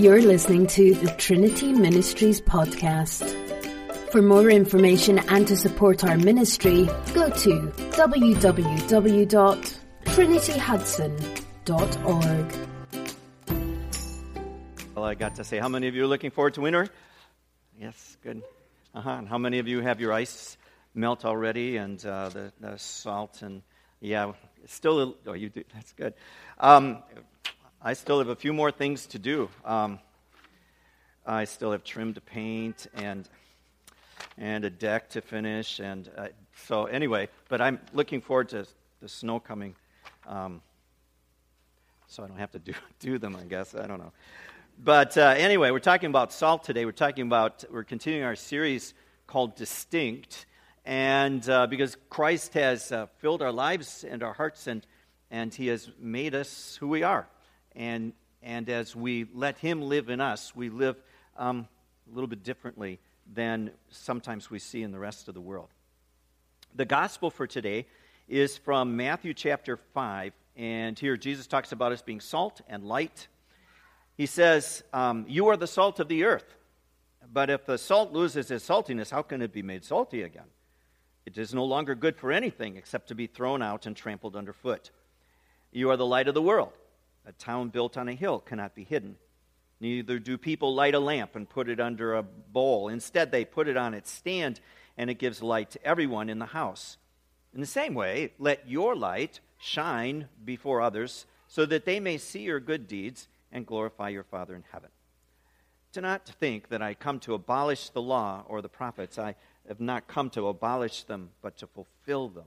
You're listening to the Trinity Ministries podcast. For more information and to support our ministry, go to www.trinityhudson.org. Well, I got to say, how many of you are looking forward to winter? Yes, good. Uh-huh. And how many of you have your ice melt already and uh, the, the, salt and yeah, still. A, oh, you do. That's good. Um, I still have a few more things to do. Um, I still have trim to paint and and a deck to finish, and uh, so anyway. But I'm looking forward to the snow coming, um, so I don't have to do do them. I guess I don't know. But uh, anyway, we're talking about salt today. We're talking about we're continuing our series called Distinct, and uh, because Christ has uh, filled our lives and our hearts, and and He has made us who we are and, and as we let Him live in us, we live um, a little bit differently than sometimes we see in the rest of the world. The gospel for today is from Matthew chapter 5, and here Jesus talks about us being salt and light. He says, um, You are the salt of the earth. But if the salt loses its saltiness, how can it be made salty again? It is no longer good for anything except to be thrown out and trampled underfoot. You are the light of the world. A town built on a hill cannot be hidden. Neither do people light a lamp and put it under a bowl. Instead, they put it on its stand, and it gives light to everyone in the house. In the same way, let your light shine before others, so that they may see your good deeds and glorify your Father in heaven. Do not think that I come to abolish the law or the prophets. I have not come to abolish them, but to fulfill them.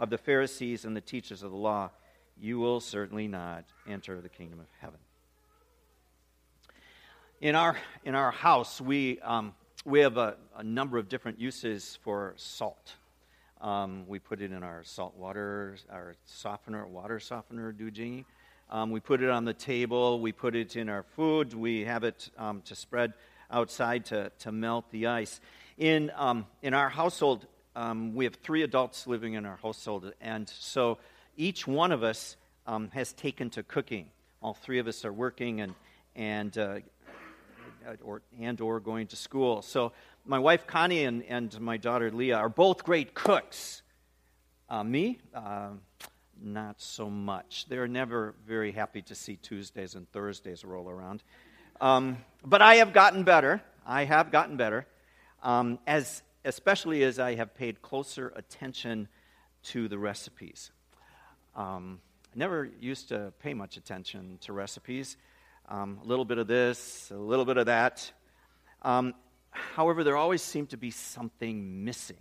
of the Pharisees and the teachers of the law, you will certainly not enter the kingdom of heaven. In our, in our house, we, um, we have a, a, number of different uses for salt. Um, we put it in our salt water, our softener, water softener, Dujini. Um, we put it on the table. We put it in our food. We have it um, to spread outside to, to melt the ice. In, um, in our household, um, we have three adults living in our household, and so each one of us um, has taken to cooking. All three of us are working and and uh, or and or going to school. So my wife Connie and, and my daughter Leah are both great cooks. Uh, me, uh, not so much. They're never very happy to see Tuesdays and Thursdays roll around. Um, but I have gotten better. I have gotten better. Um, as especially as I have paid closer attention to the recipes. Um, I never used to pay much attention to recipes. Um, a little bit of this, a little bit of that. Um, however, there always seemed to be something missing.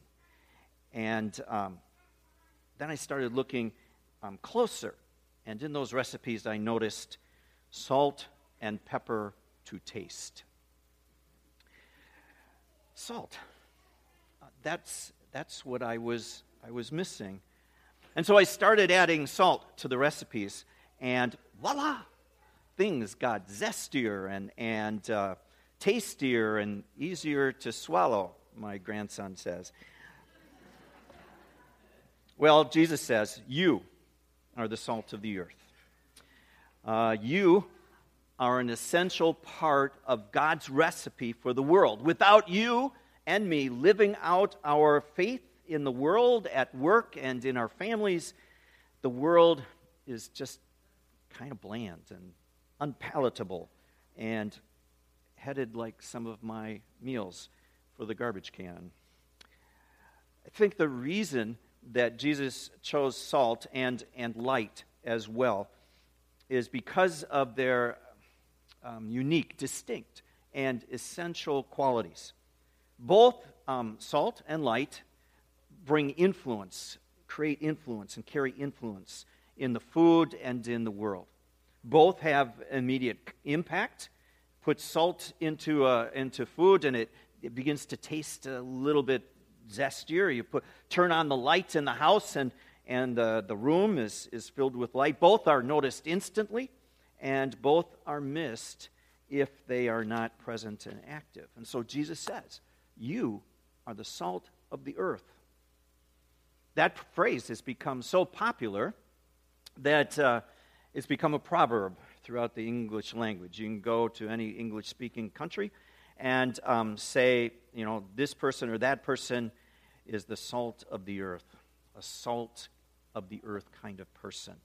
And um, then I started looking um, closer. And in those recipes, I noticed salt and pepper to taste. Salt that's, that's what I was, I was missing. And so I started adding salt to the recipes, and voila, things got zestier and, and uh, tastier and easier to swallow, my grandson says. Well, Jesus says, You are the salt of the earth. Uh, you are an essential part of God's recipe for the world. Without you, and me living out our faith in the world, at work, and in our families, the world is just kind of bland and unpalatable and headed like some of my meals for the garbage can. I think the reason that Jesus chose salt and, and light as well is because of their um, unique, distinct, and essential qualities. Both um, salt and light bring influence, create influence, and carry influence in the food and in the world. Both have immediate impact put salt into, uh, into food and it, it begins to taste a little bit zestier. You put, turn on the lights in the house and, and uh, the room is, is filled with light. Both are noticed instantly, and both are missed if they are not present and active. And so Jesus says, You are the salt of the earth. That phrase has become so popular that uh, it's become a proverb throughout the English language. You can go to any English speaking country and um, say, you know, this person or that person is the salt of the earth, a salt of the earth kind of person.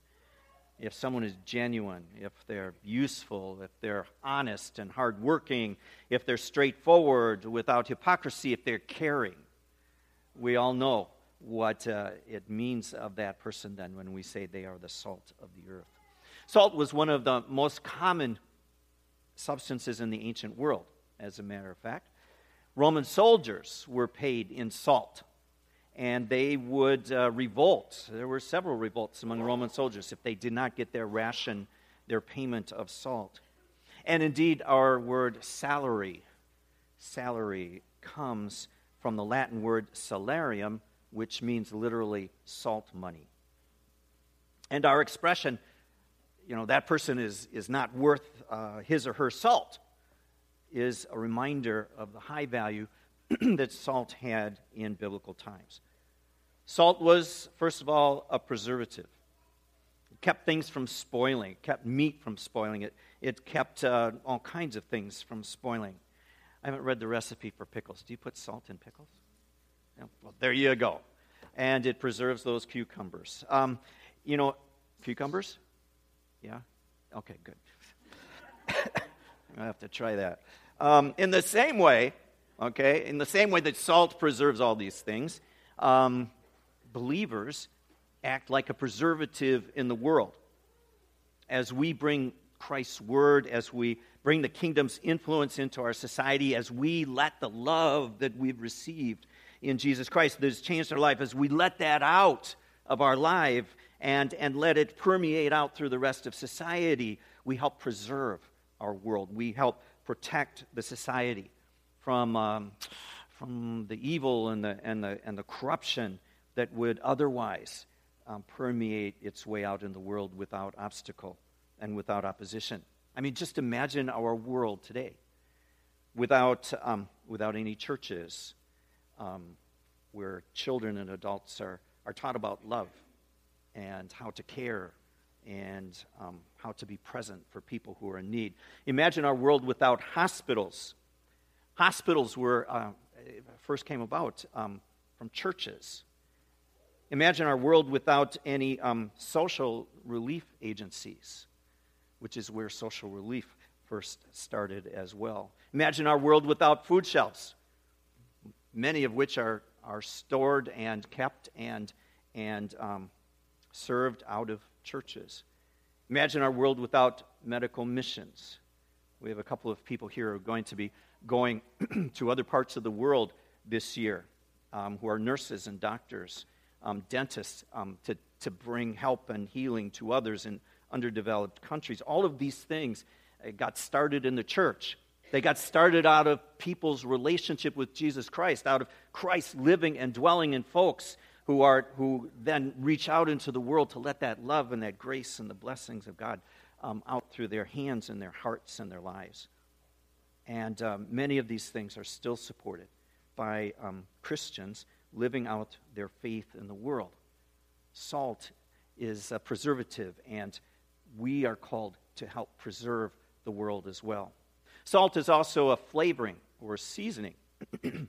If someone is genuine, if they're useful, if they're honest and hardworking, if they're straightforward without hypocrisy, if they're caring, we all know what uh, it means of that person then when we say they are the salt of the earth. Salt was one of the most common substances in the ancient world, as a matter of fact. Roman soldiers were paid in salt, and they would uh, revolt. There were several revolts among Roman soldiers if they did not get their ration, their payment of salt. And indeed, our word salary, salary comes from the Latin word salarium, which means literally salt money. And our expression, you know, that person is, is not worth uh, his or her salt, is a reminder of the high value that salt had in biblical times. Salt was, first of all, a preservative. It kept things from spoiling, it kept meat from spoiling, it, it kept uh, all kinds of things from spoiling. I haven't read the recipe for pickles. Do you put salt in pickles? Well, there you go. And it preserves those cucumbers. Um, you know, cucumbers? Yeah? Okay, good. I have to try that. Um, in the same way, okay, in the same way that salt preserves all these things, um, believers act like a preservative in the world. As we bring Christ's word, as we bring the kingdom's influence into our society, as we let the love that we've received in Jesus Christ that has changed our life, as we let that out of our life and, and let it permeate out through the rest of society, we help preserve our world. We help protect the society from, um, from the evil and the, and, the, and the corruption that would otherwise um, permeate its way out in the world without obstacle and without opposition. I mean, just imagine our world today without, um, without any churches um, where children and adults are, are taught about love and how to care and um, how to be present for people who are in need. Imagine our world without hospitals. Hospitals were uh, first came about um, from churches. Imagine our world without any um, social relief agencies, which is where social relief first started as well. Imagine our world without food shelves, many of which are, are stored and kept and, and um, served out of churches. Imagine our world without medical missions. We have a couple of people here who are going to be going to other parts of the world this year um, who are nurses and doctors, um, dentists, um, to, to bring help and healing to others in underdeveloped countries. All of these things uh, got started in the church. They got started out of people's relationship with Jesus Christ, out of Christ living and dwelling in folks who, are, who then reach out into the world to let that love and that grace and the blessings of God um, out through their hands and their hearts and their lives. And um, many of these things are still supported by um, Christians living out their faith in the world. Salt is a preservative, and we are called to help preserve the world as well. Salt is also a flavoring or seasoning.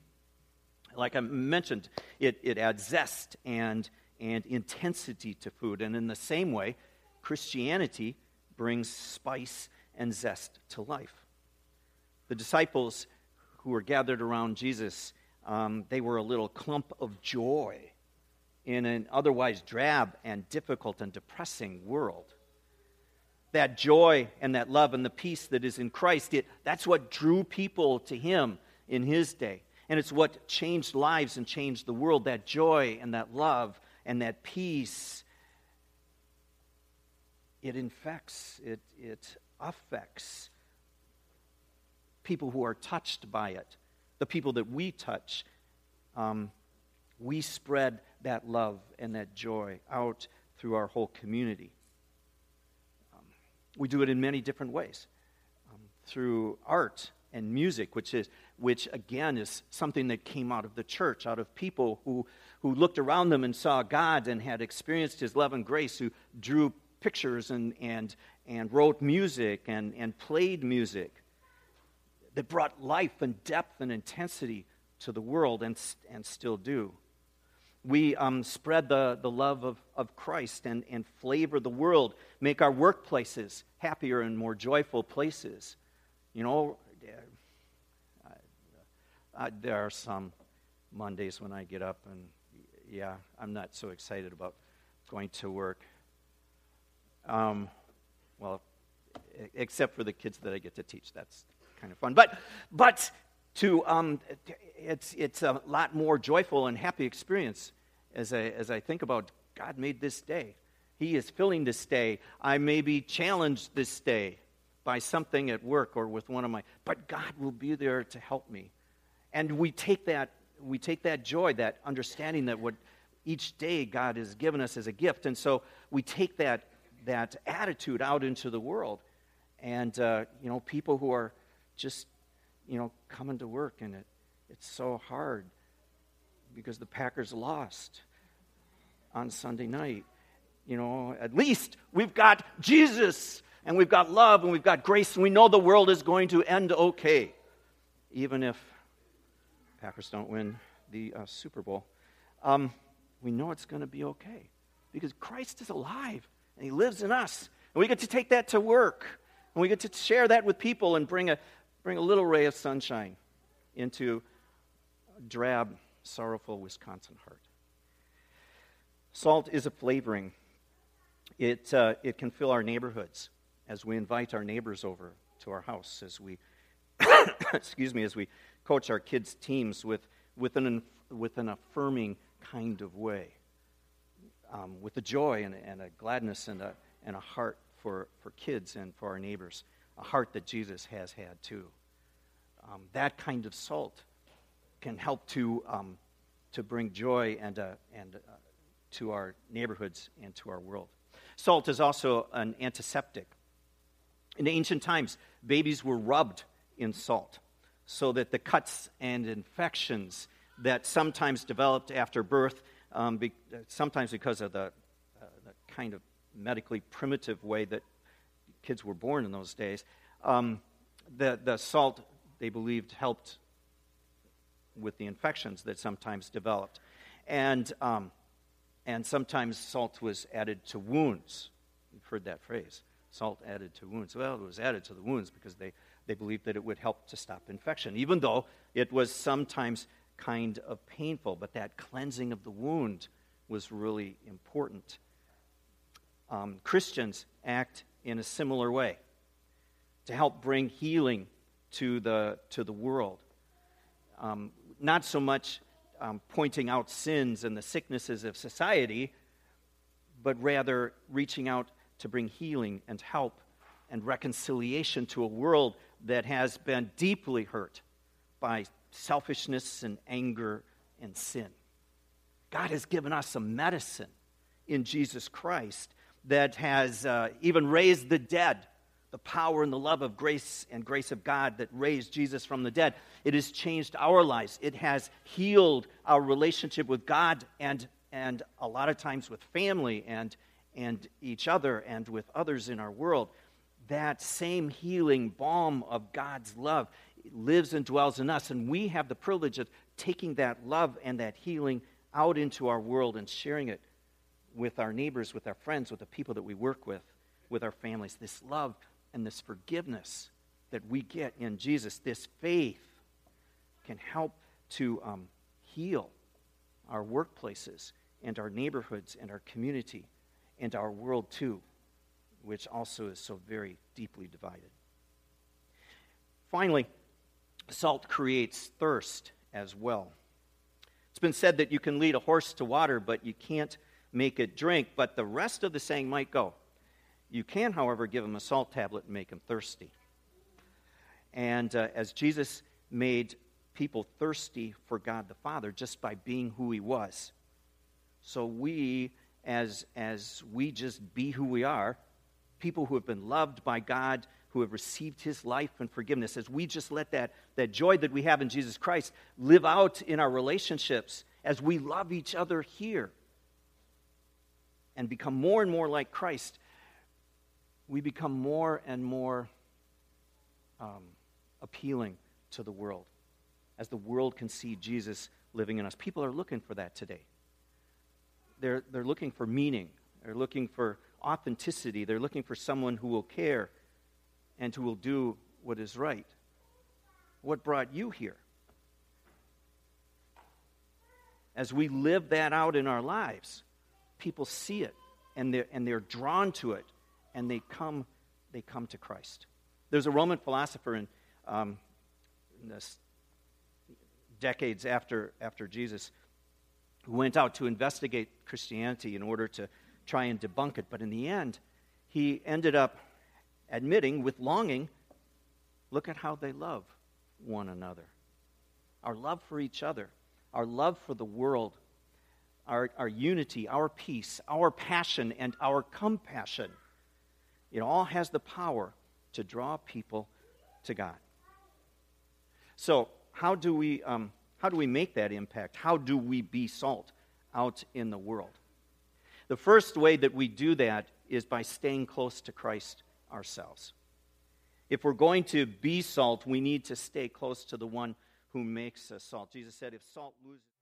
like I mentioned, it, it adds zest and, and intensity to food. And in the same way, Christianity brings spice and zest to life. The disciples who were gathered around Jesus, um, they were a little clump of joy in an otherwise drab and difficult and depressing world. That joy and that love and the peace that is in Christ, it, that's what drew people to him in his day. And it's what changed lives and changed the world that joy and that love and that peace. It infects, it, it affects people who are touched by it, the people that we touch, um, we spread that love and that joy out through our whole community. Um, we do it in many different ways um, through art and music, which is which again is something that came out of the church, out of people who, who looked around them and saw God and had experienced His love and grace, who drew pictures and, and, and wrote music and, and played music that brought life and depth and intensity to the world and, and still do. We um, spread the, the love of, of Christ and, and flavor the world, make our workplaces happier and more joyful places. You know, uh, there are some Mondays when I get up and, yeah, I'm not so excited about going to work. Um, well, except for the kids that I get to teach. That's kind of fun. But, but to, um, it's, it's a lot more joyful and happy experience as I, as I think about God made this day. He is filling this day. I may be challenged this day by something at work or with one of my, but God will be there to help me. And we take that, we take that joy, that understanding that what each day God has given us as a gift. And so we take that, that attitude out into the world. And, uh, you know, people who are just, you know, coming to work and it, it's so hard because the Packers lost on Sunday night. You know, at least we've got Jesus and we've got love and we've got grace and we know the world is going to end okay, even if Packers don't win the uh, Super Bowl, um, we know it's going to be okay because Christ is alive and He lives in us. And we get to take that to work and we get to share that with people and bring a, bring a little ray of sunshine into a drab, sorrowful Wisconsin heart. Salt is a flavoring. It, uh, it can fill our neighborhoods as we invite our neighbors over to our house, as we, excuse me, as we coach our kids' teams with, with, an, with an affirming kind of way, um, with a joy and, and a gladness and a, and a heart for, for kids and for our neighbors, a heart that Jesus has had too. Um, that kind of salt can help to, um, to bring joy and, uh, and, uh, to our neighborhoods and to our world. Salt is also an antiseptic. In ancient times, babies were rubbed in salt so that the cuts and infections that sometimes developed after birth, um, be, sometimes because of the, uh, the, kind of medically primitive way that kids were born in those days, um, the, the salt, they believed, helped with the infections that sometimes developed. And, um, and sometimes salt was added to wounds. You've heard that phrase salt added to wounds. Well, it was added to the wounds because they they believed that it would help to stop infection, even though it was sometimes kind of painful. But that cleansing of the wound was really important. Um, Christians act in a similar way to help bring healing to the, to the world. Um, not so much um, pointing out sins and the sicknesses of society, but rather reaching out to bring healing and help and reconciliation to a world that has been deeply hurt by selfishness and anger and sin. God has given us a medicine in Jesus Christ that has uh, even raised the dead. The power and the love of grace and grace of God that raised Jesus from the dead. It has changed our lives. It has healed our relationship with God and, and a lot of times with family and, and each other and with others in our world that same healing balm of God's love lives and dwells in us. And we have the privilege of taking that love and that healing out into our world and sharing it with our neighbors, with our friends, with the people that we work with, with our families. This love and this forgiveness that we get in Jesus, this faith, can help to um, heal our workplaces and our neighborhoods and our community and our world too which also is so very deeply divided. Finally, salt creates thirst as well. It's been said that you can lead a horse to water, but you can't make it drink, but the rest of the saying might go. You can, however, give him a salt tablet and make him thirsty. And uh, as Jesus made people thirsty for God the Father just by being who he was, so we, as, as we just be who we are, people who have been loved by God, who have received his life and forgiveness, as we just let that, that joy that we have in Jesus Christ live out in our relationships as we love each other here and become more and more like Christ, we become more and more um, appealing to the world as the world can see Jesus living in us. People are looking for that today. They're, they're looking for meaning, they're looking for authenticity, they're looking for someone who will care and who will do what is right. What brought you here? As we live that out in our lives, people see it and they're, and they're drawn to it and they come, they come to Christ. There's a Roman philosopher in, um, in the decades after, after Jesus who went out to investigate Christianity in order to try and debunk it. But in the end, he ended up admitting with longing look at how they love one another. Our love for each other, our love for the world, our, our unity, our peace, our passion, and our compassion. It all has the power to draw people to God. So, how do we, um, how do we make that impact? How do we be salt out in the world? The first way that we do that is by staying close to Christ ourselves. If we're going to be salt, we need to stay close to the one who makes us salt. Jesus said, if salt loses.